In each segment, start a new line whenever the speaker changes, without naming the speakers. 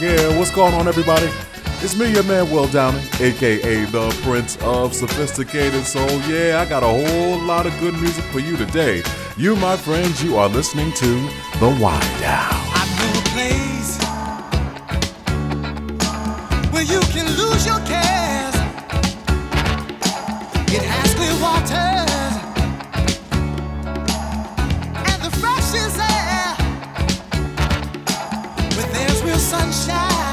yeah. What's going on, everybody? It's me, your man, Will Downing, aka the Prince of Sophisticated Soul. Yeah, I got a whole lot of good music for you today. You, my friends, you are listening to The Wind Down.
I know a place where you can lose your cares. sunshine.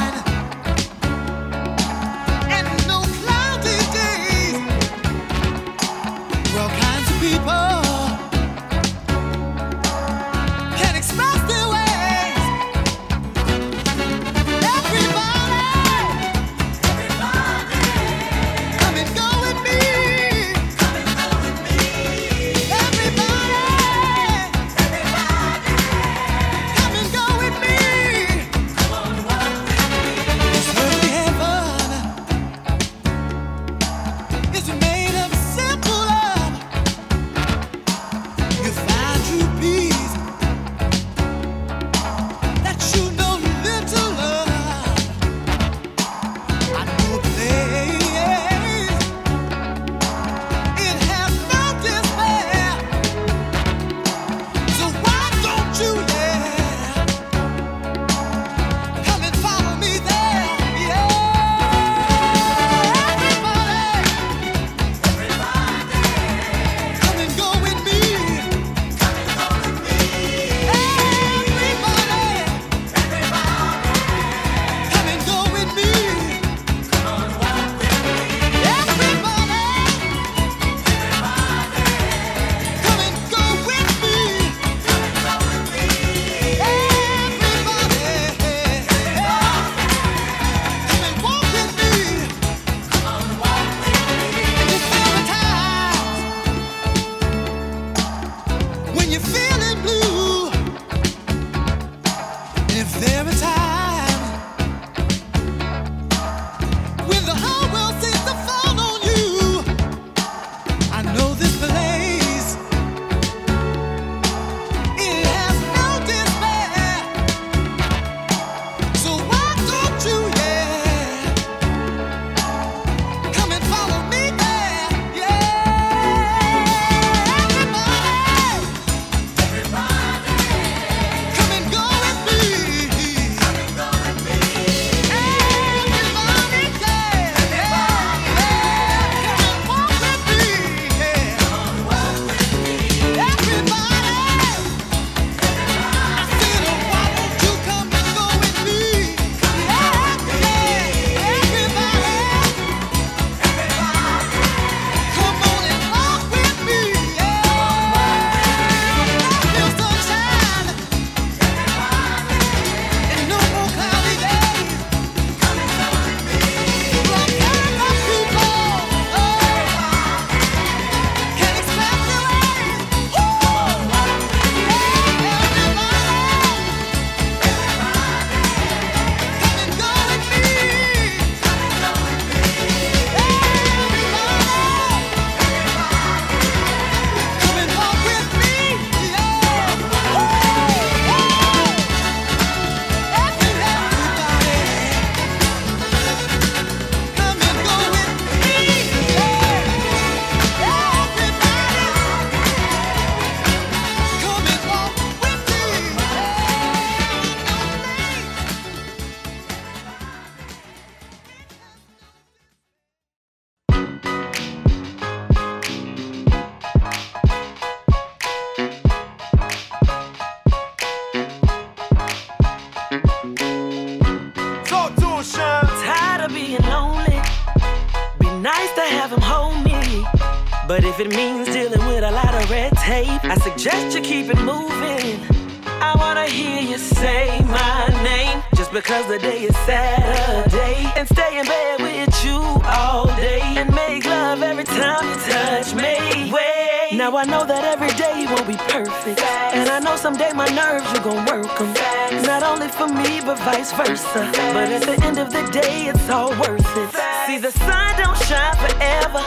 vice versa. But at the end of the day, it's all worth it. See, the sun don't shine forever.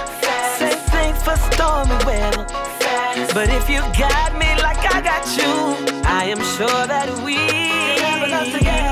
Same thing for stormy weather. But if you got me like I got you, I am sure that we love together.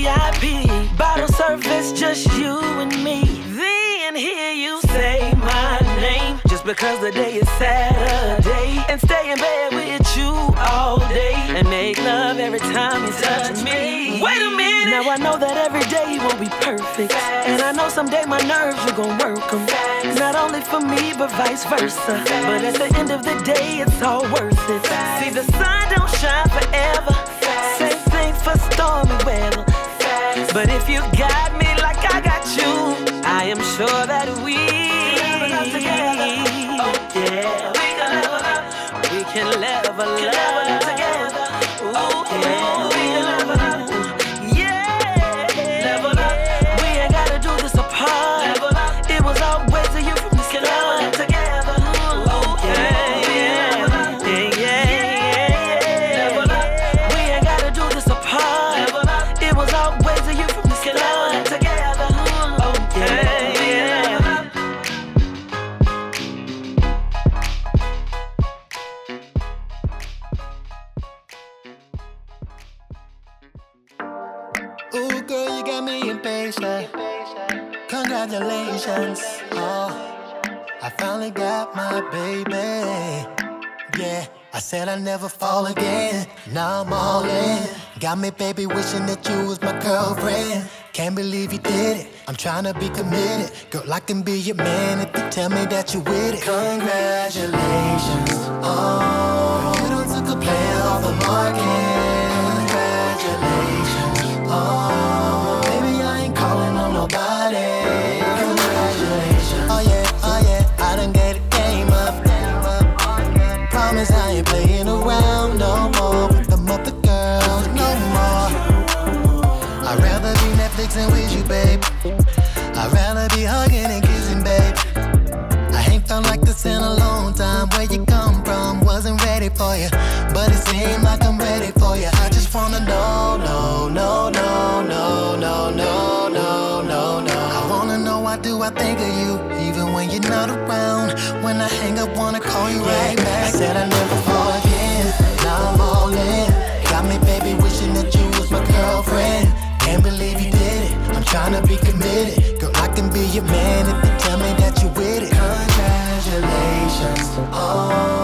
VIP. Bottle service, just you and me. Then hear you say my name. Just because the day is Saturday. And stay in bed with you all day. And make love every time you touch me. Wait a minute. Now I know that every day won't be perfect. And I know someday my nerves you gon' work them. Not only for me, but vice versa. But at the end of the day, it's all worth it. See, the sun don't shine forever. Same thing for stormy weather. But if you got me like I got you, I am sure that we level up together. Oh yeah, we can level up. We can level up
said I'd never fall again. Now I'm all in. Got me, baby, wishing that you was my girlfriend. Can't believe you did it. I'm trying to be committed. Girl, I can be your man if you tell me that you with it. Congratulations. Oh, you done took a player off the market. Congratulations. Oh, Netflixing with you, babe. I'd rather be hugging and kissing, babe. I ain't felt like this in a long time. Where you come from, wasn't ready for you. But it seemed like I'm ready for you. I just wanna know, no, no, no, no, no, no, no, no, no. I wanna know why do I think of you, even when you're not around. When I hang up, wanna call you right back. I said I never fall again. Now I'm all in. Got me, baby, wishing that you was my girlfriend. Can't believe you did it. I'm trying to be committed. Girl, I can be your man if you tell me that you with it. Congratulations. Oh,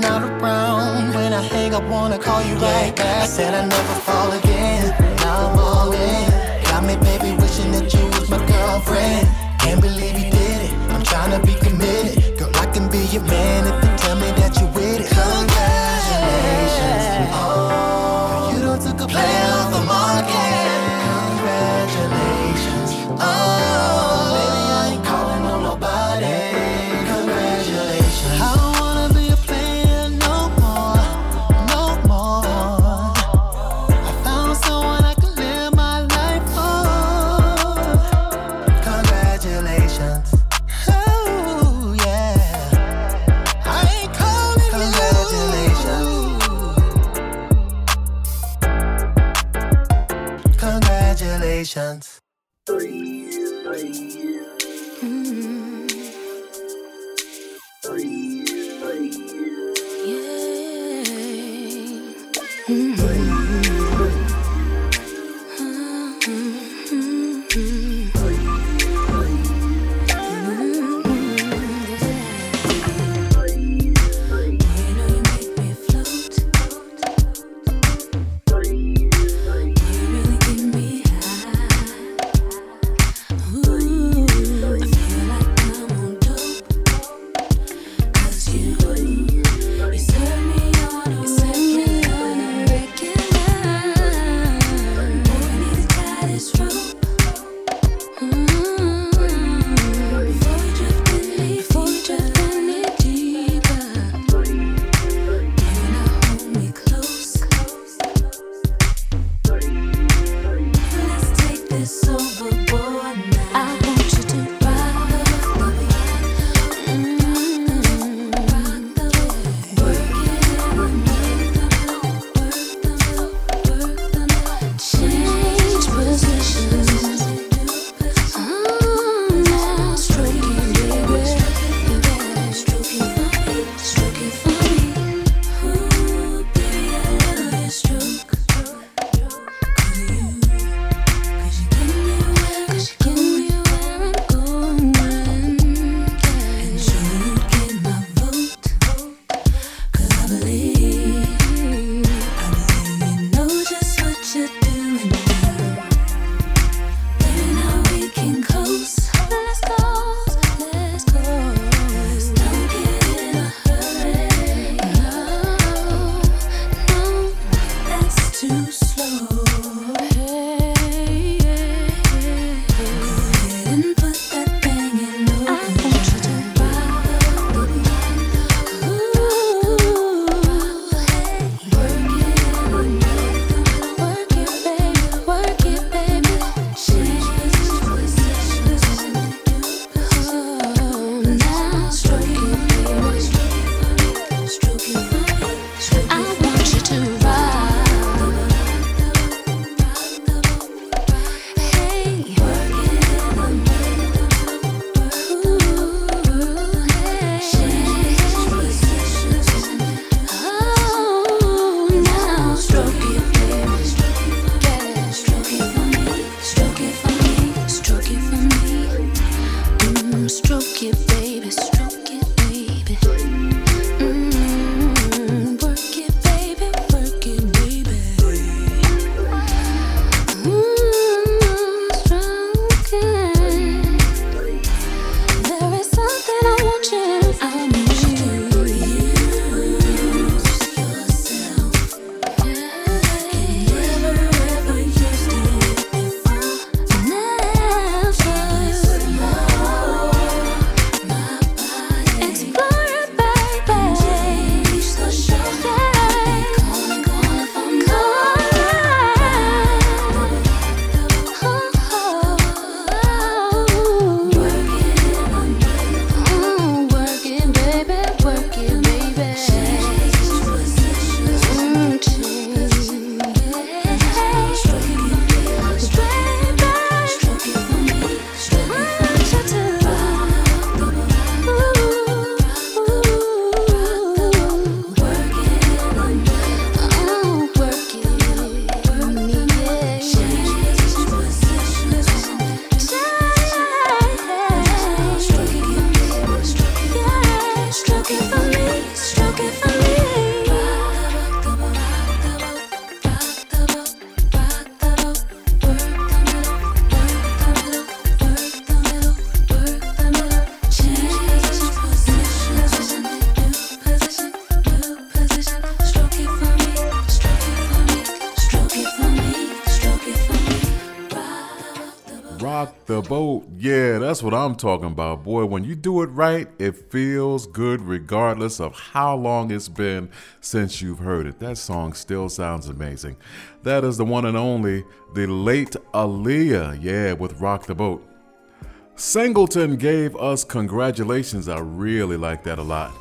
you're not around. When I hang up, wanna call you right back. I said I'd never fall again. Now I'm all in. Got me, baby, wishing that you was my girlfriend. Can't believe you did it. I'm trying to be committed. Girl, I can be your man if you tell me that you're with it. Congratulations. Oh, you done took a player off the market.
That's what I'm talking about. Boy, when you do it right, it feels good regardless of how long it's been since you've heard it. That song still sounds amazing. That is the one and only, the late Aaliyah. Yeah, with Rock the Boat. Singleton gave us congratulations. I really like that a lot.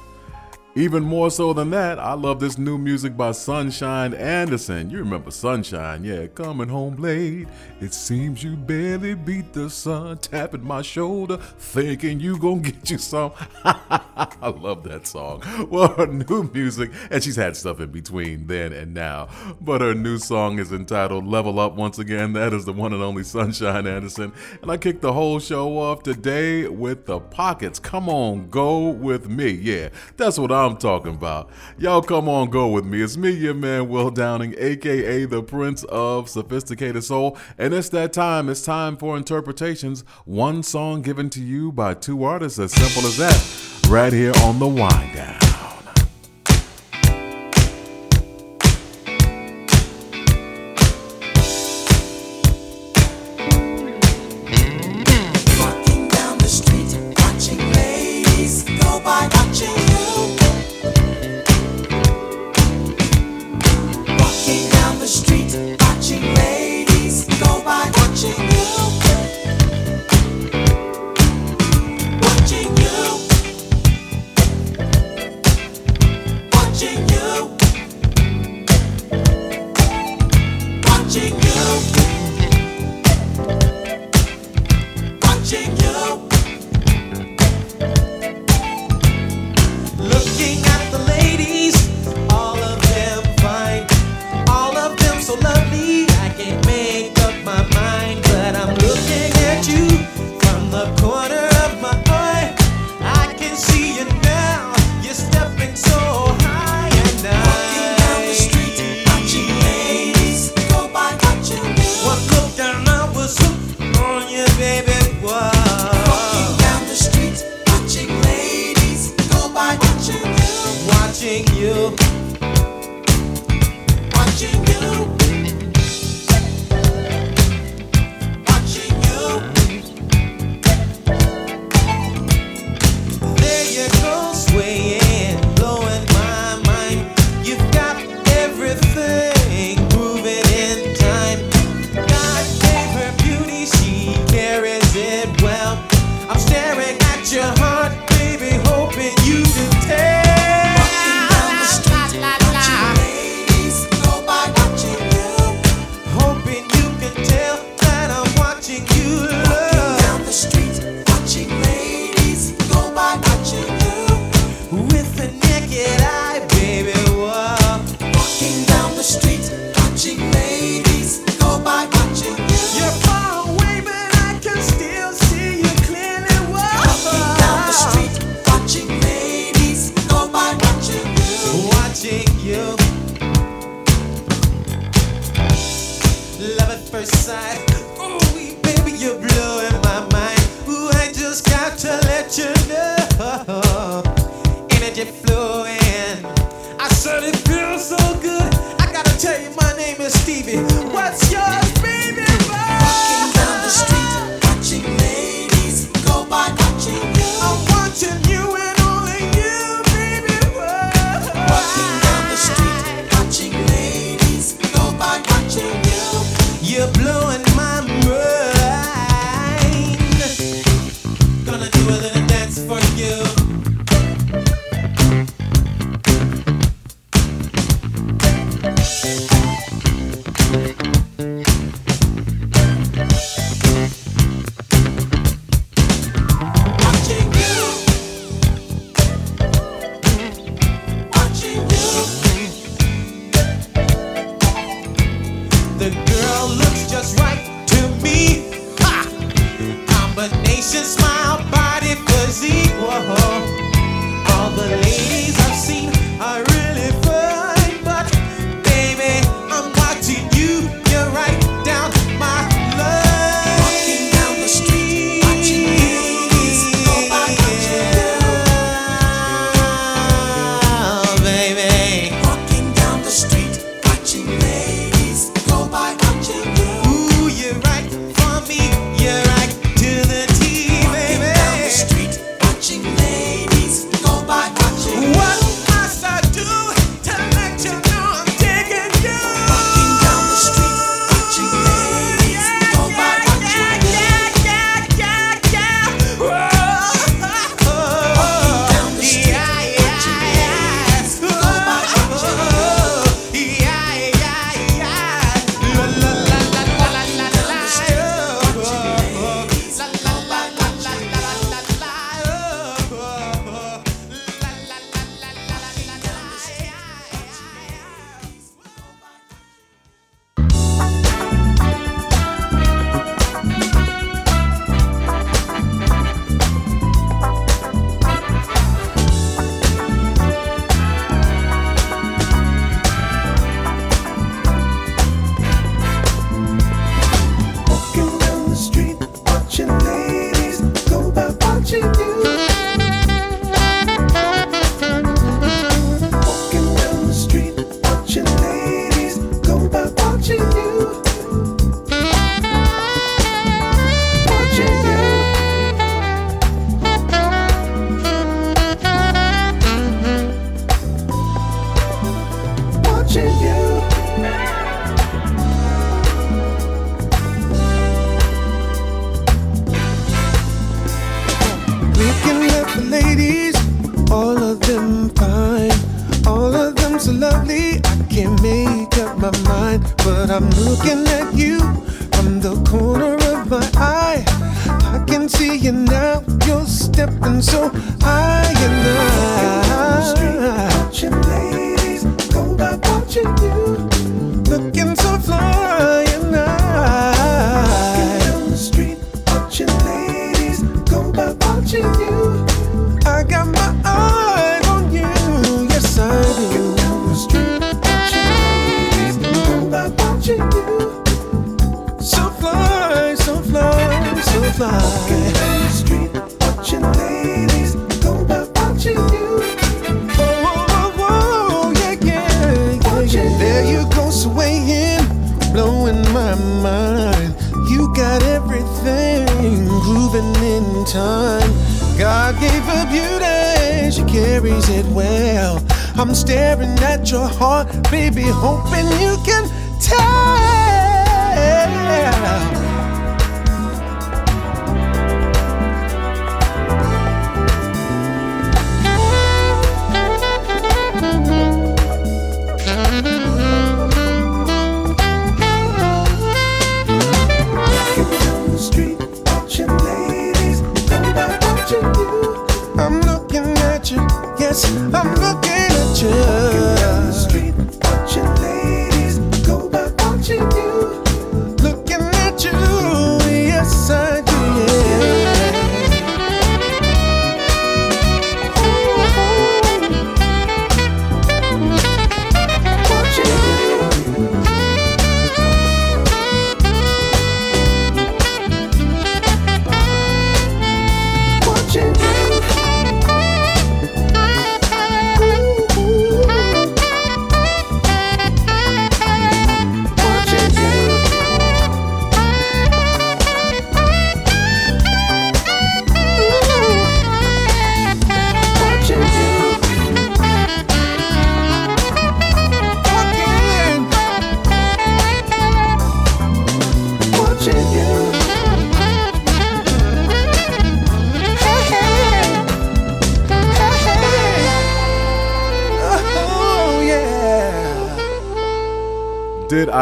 Even more so than that, I love this new music by Sunshine Anderson. You remember Sunshine, yeah, coming home late. It seems you barely beat the sun, tapping my shoulder, thinking you gonna get you some. I love that song. Well, her new music, and she's had stuff in between then and now, but her new song is entitled Level Up once again. That is the one and only Sunshine Anderson. And I kicked the whole show off today with the pockets. Come on, go with me. Yeah, that's what I'm talking about. Y'all come on, go with me. It's me, your man, Will Downing, aka the Prince of Sophisticated Soul. And it's that time. It's time for interpretations. One song given to you by two artists, as simple as that. Right here on the Wind Down.
Just right to me. Ha! Combination smile,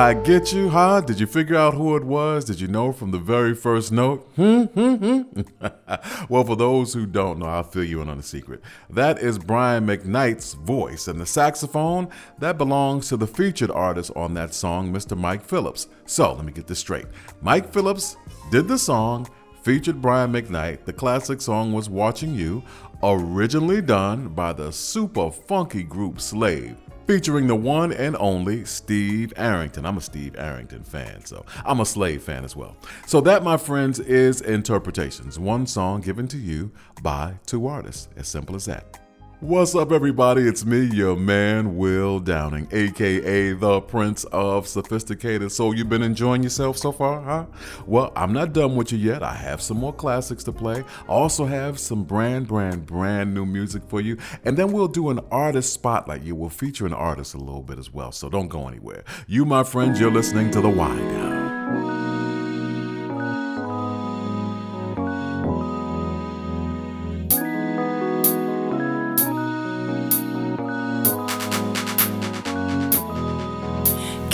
I get you, huh? Did you figure out who it was? Did you know from the very first note? Hmm, hmm, hmm. well, for those who don't know, I'll fill you in on a secret. That is Brian McKnight's voice, and the saxophone, that belongs to the featured artist on that song, Mr. Mike Phillips. So, let me get this straight. Mike Phillips did the song, featured Brian McKnight. The classic song was Watching You, originally done by the super funky group Slave featuring the one and only Steve Arrington. I'm a Steve Arrington fan, so I'm a Slave fan as well. So, that, my friends, is Interpretations, one song given to you by two artists. As simple as that. What's up, everybody? It's me, your man, Will Downing, aka the Prince of Sophisticated. So, you've been enjoying yourself so far, huh? Well, I'm not done with you yet. I have some more classics to play. I also have some brand, brand, brand new music for you. And then we'll do an artist spotlight. You will feature an artist a little bit as well. So, don't go anywhere. You, my friends, you're listening to The Wind Down.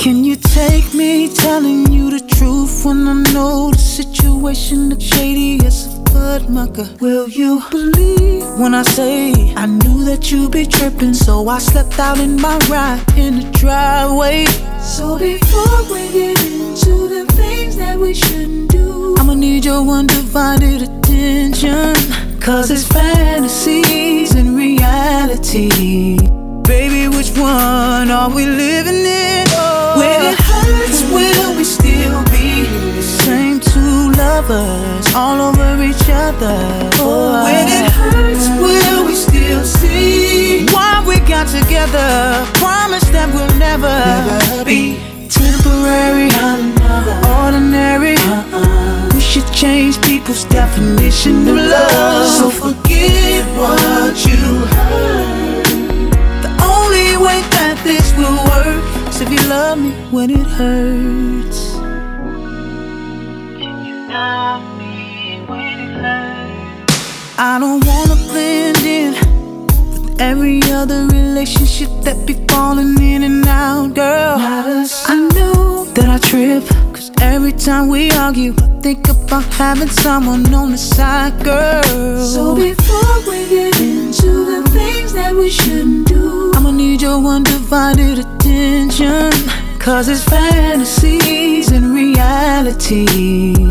Can you take me telling you the truth when I know the situation is shady as a foot mucker? Will you believe when I say I knew that you'd be tripping? So I slept out in my ride in the driveway. So before we get into the things that we shouldn't do, I'ma need your undivided attention. Cause it's fantasies and reality. Baby, which one are we living in? When it hurts, will we still be the same two lovers all over each other? When it hurts, will we still see why we got together? Promise that we'll never, be temporary, uh-uh. ordinary. Uh-uh. We should change people's definition of love. So forget what you if you love me when it hurts. I don't wanna blend in with every other relationship that be falling in and out, girl. I know that I trip, cause every time we argue, think about having someone on the side, girl.
So before we get into the things that we shouldn't do,
I'ma need your undivided attention. Cause it's fantasies and reality.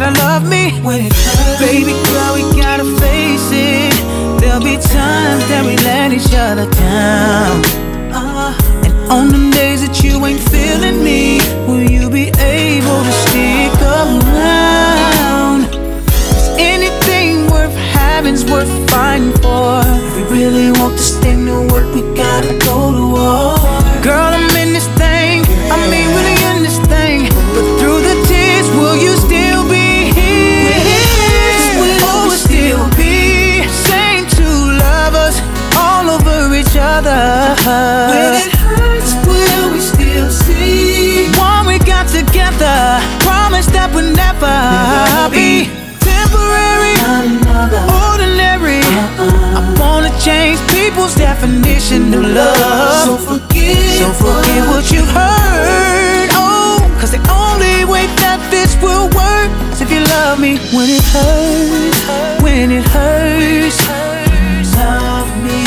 gotta love me
when it hurts.
Baby girl, we gotta face it. There'll be times that we let each other down. Uh, and on the days that you ain't feeling me, will you be able to stick around? Cause anything worth having's worth fighting for.
If we really want this thing to work, we gotta go to war.
people's definition of love.
So forgive,
so forgive what you've heard. Oh, cause the only way that this will work is if you love me when it hurts, when it hurts.
Love me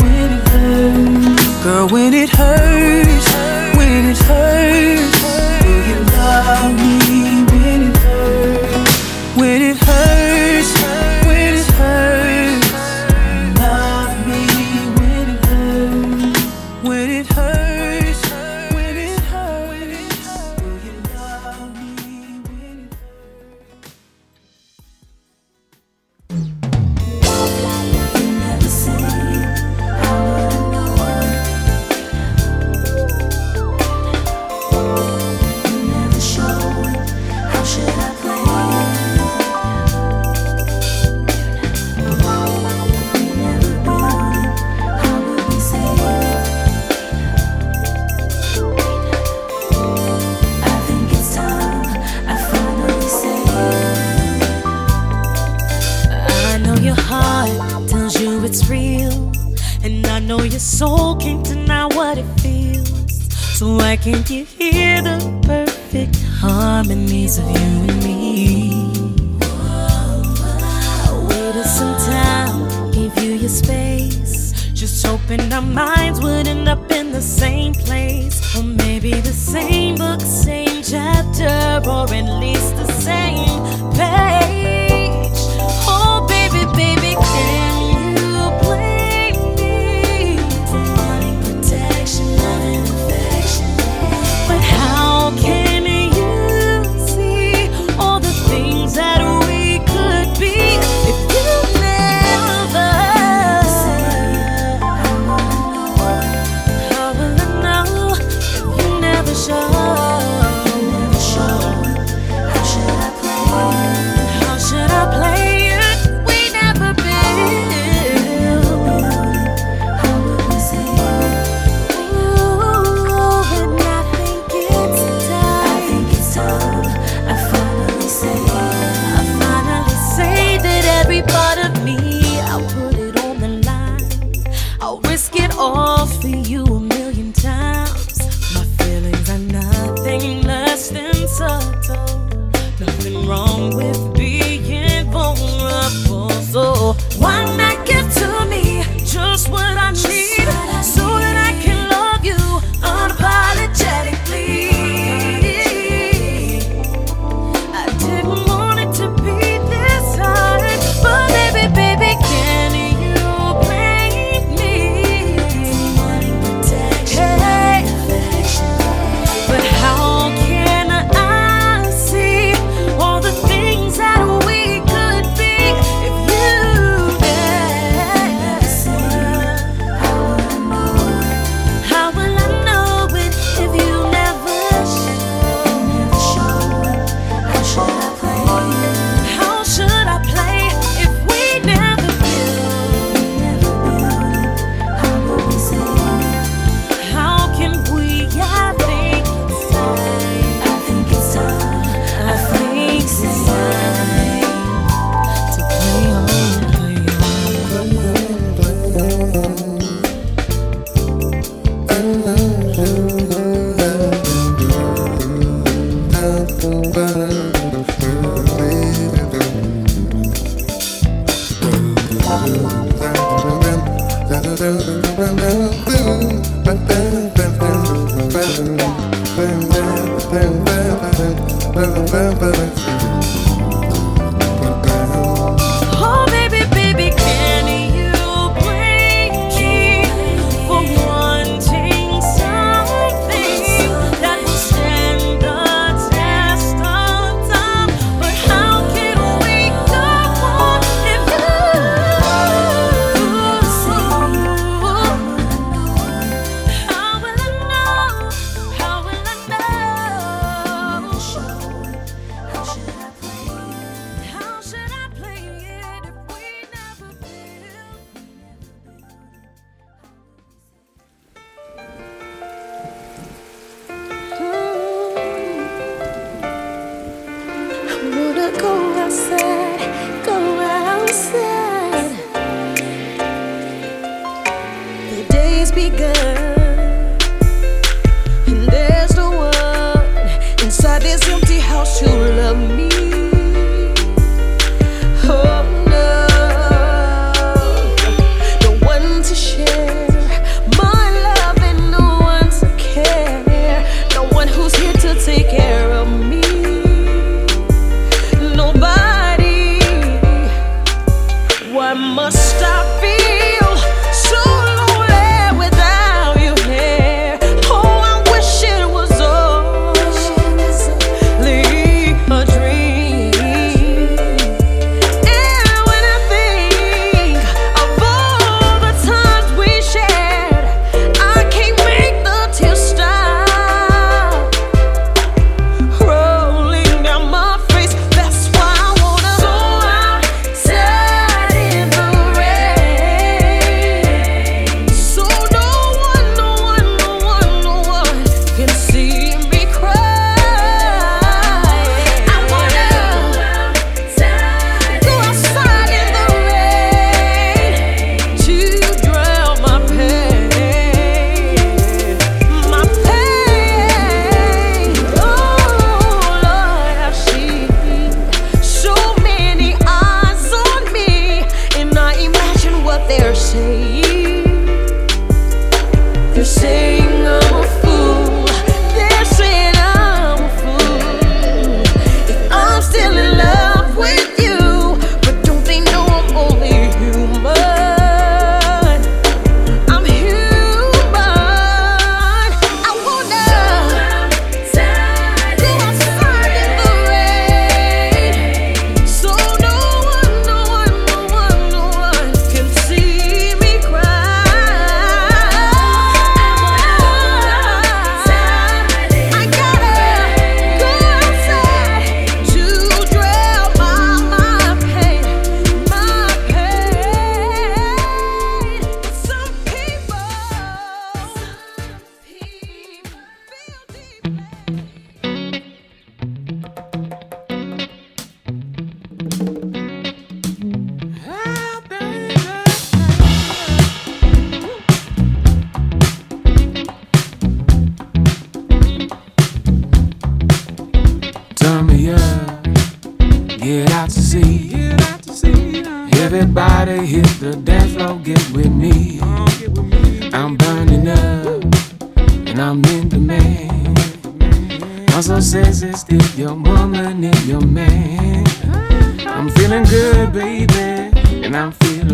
when it hurts.
Girl, when it hurts, when it hurts,
do you love me?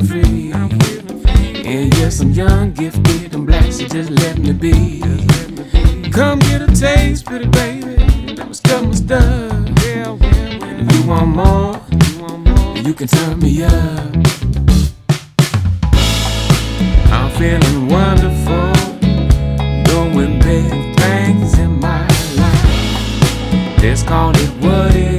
free. And yes, I'm young, gifted, I'm black, so just let me be.
Come get a
taste, pretty baby. That was cut my
stuff. If you want more, you can turn me up. I'm feeling wonderful, doing big things in my life. Let's call it what it is.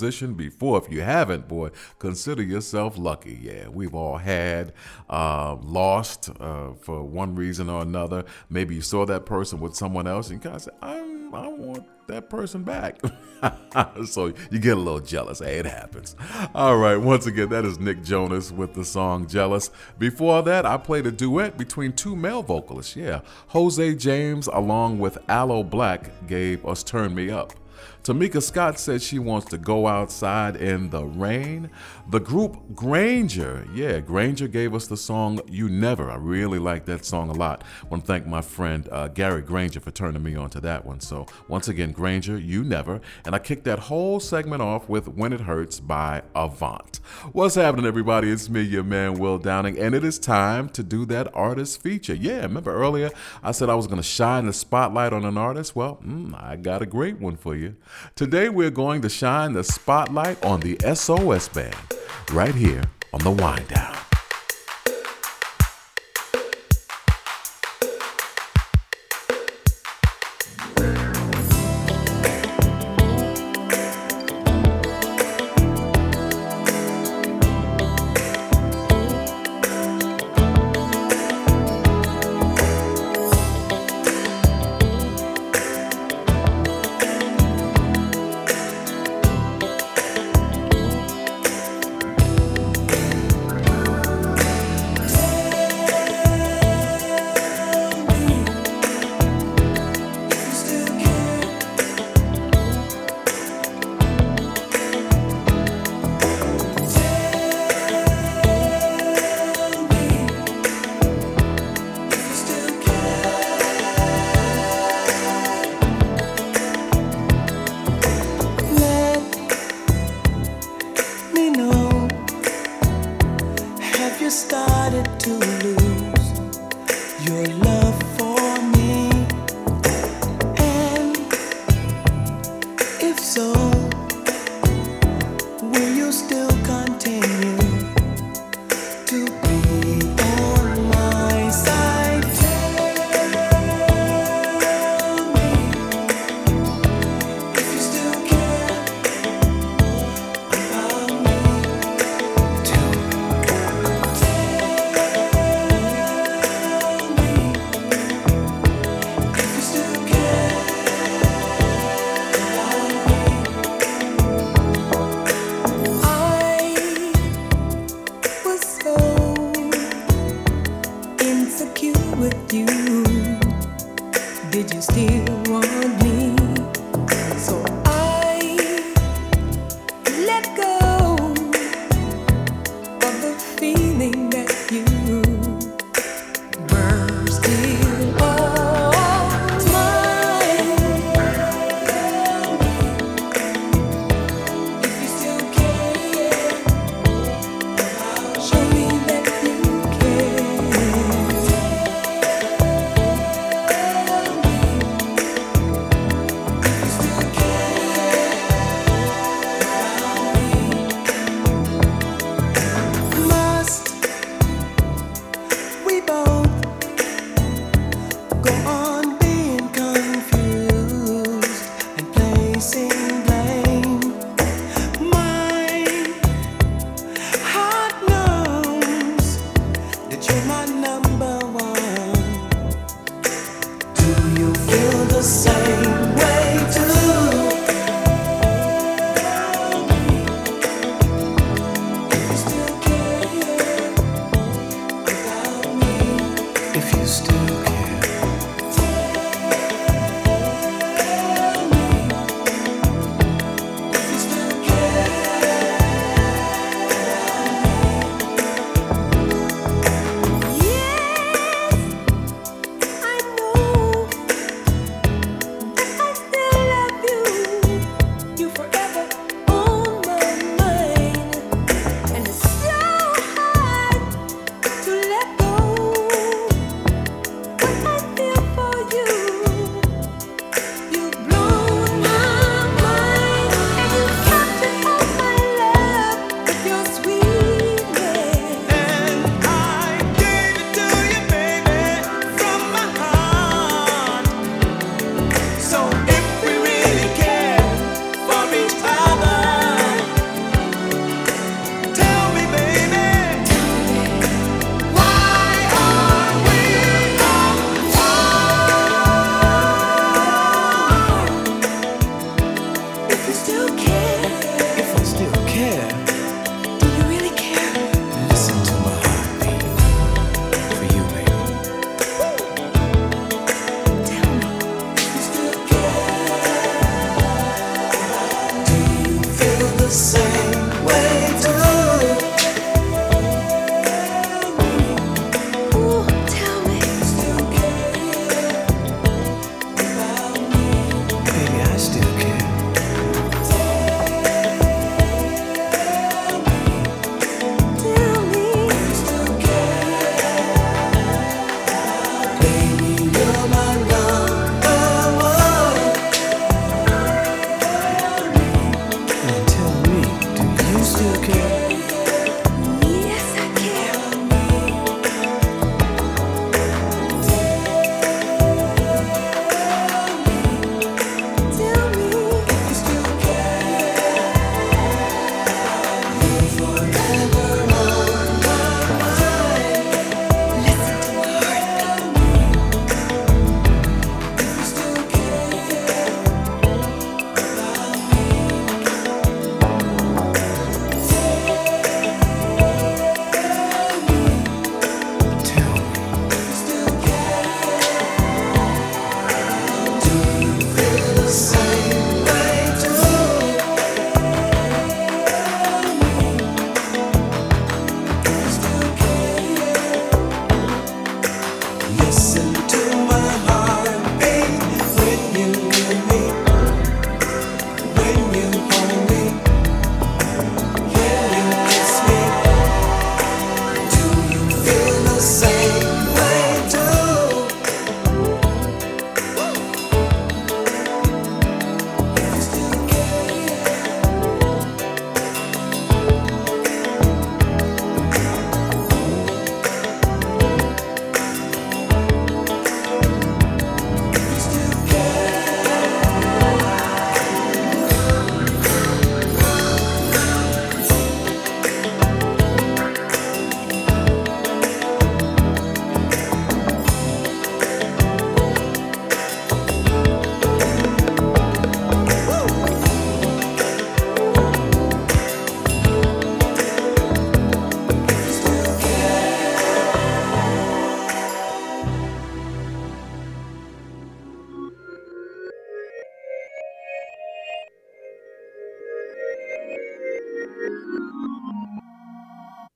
position before. If you haven't, boy, consider yourself lucky. Yeah, we've all had uh, lost uh, for one reason or another. Maybe you saw that person with someone else and kind of said, "I, I want that person back. so you get a little jealous. Hey, it happens. All right, once again, that is Nick Jonas with the song Jealous. Before that, I played a duet between two male vocalists. Yeah, Jose James along with Aloe Blacc gave us Turn Me Up.
Tamika Scott said she wants to go outside in the rain. The group Granger, yeah, Granger gave us the song You Never. I really like that song a lot. I want to thank my friend uh, Gary Granger for turning me on to that one. So, once again, Granger, You Never. And I kicked that whole segment off with When It Hurts by Avant. What's happening, everybody? It's me, your man, Will Downing, and it is time to do that artist feature. Yeah, remember earlier I said I was going to shine the spotlight on an artist? Well, mm, I got a great one for you. Today we're going to shine the spotlight on the SOS Band right here on the Wind Down.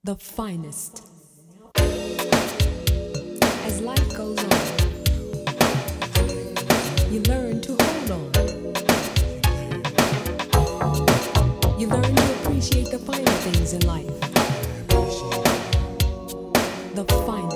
the finest. As life goes on, you learn to hold on. You learn to appreciate the finer things in life. The finest.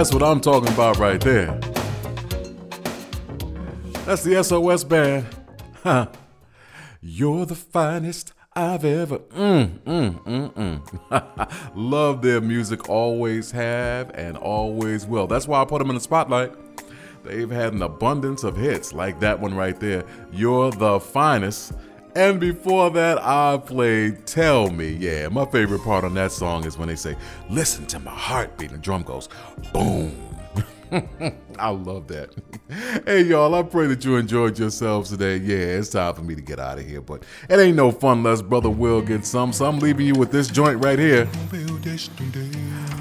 That's what I'm talking about right there. That's the SOS band. You're the finest I've ever. Mm, mm, mm, mm. Love their music, always have and always will. That's why I put them in the spotlight. They've had an abundance of hits like that one right there. You're the finest. And before that, I played Tell Me. Yeah, my favorite part on that song is when they say, Listen to my heartbeat, and the drum goes, Boom. I love that. Hey, y'all, I pray that you enjoyed yourselves today. Yeah, it's time for me to get out of here, but it ain't no fun unless Brother Will gets some, so I'm leaving you with this joint right here.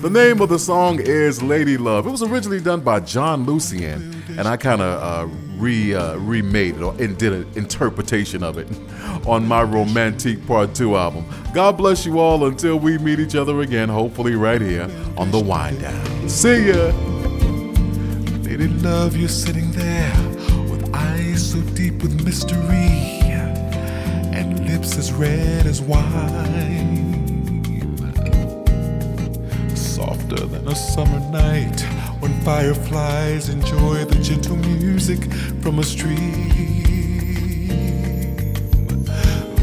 The name of the song is Lady Love. It was originally done by Jon Lucien, and I kind of uh, re uh, remade it or and did an interpretation of it on my Romantique Part 2 album. God bless you all until we meet each other again, hopefully right here on The Wind Down. See ya!
Lady love, you're sitting there with eyes so deep with mystery and lips as red as wine. Softer than a summer night when fireflies enjoy the gentle music from a stream.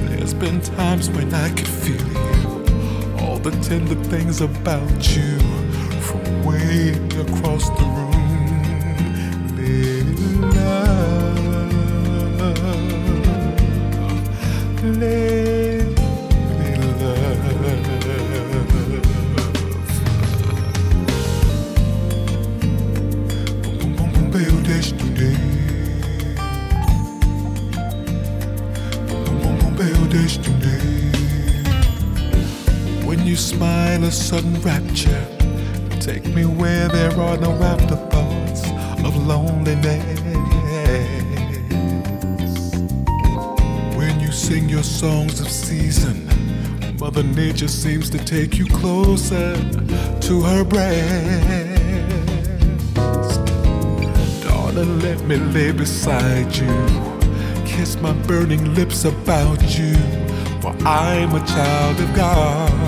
There's been times when I could feel you, all the tender things about you from way across the room. When rapture. Take me where there are no afterthoughts of loneliness. When you sing your songs of season, Mother Nature seems to take you closer to her breast. Darling, let me lay beside you, kiss my burning lips about you, for I'm a child of God.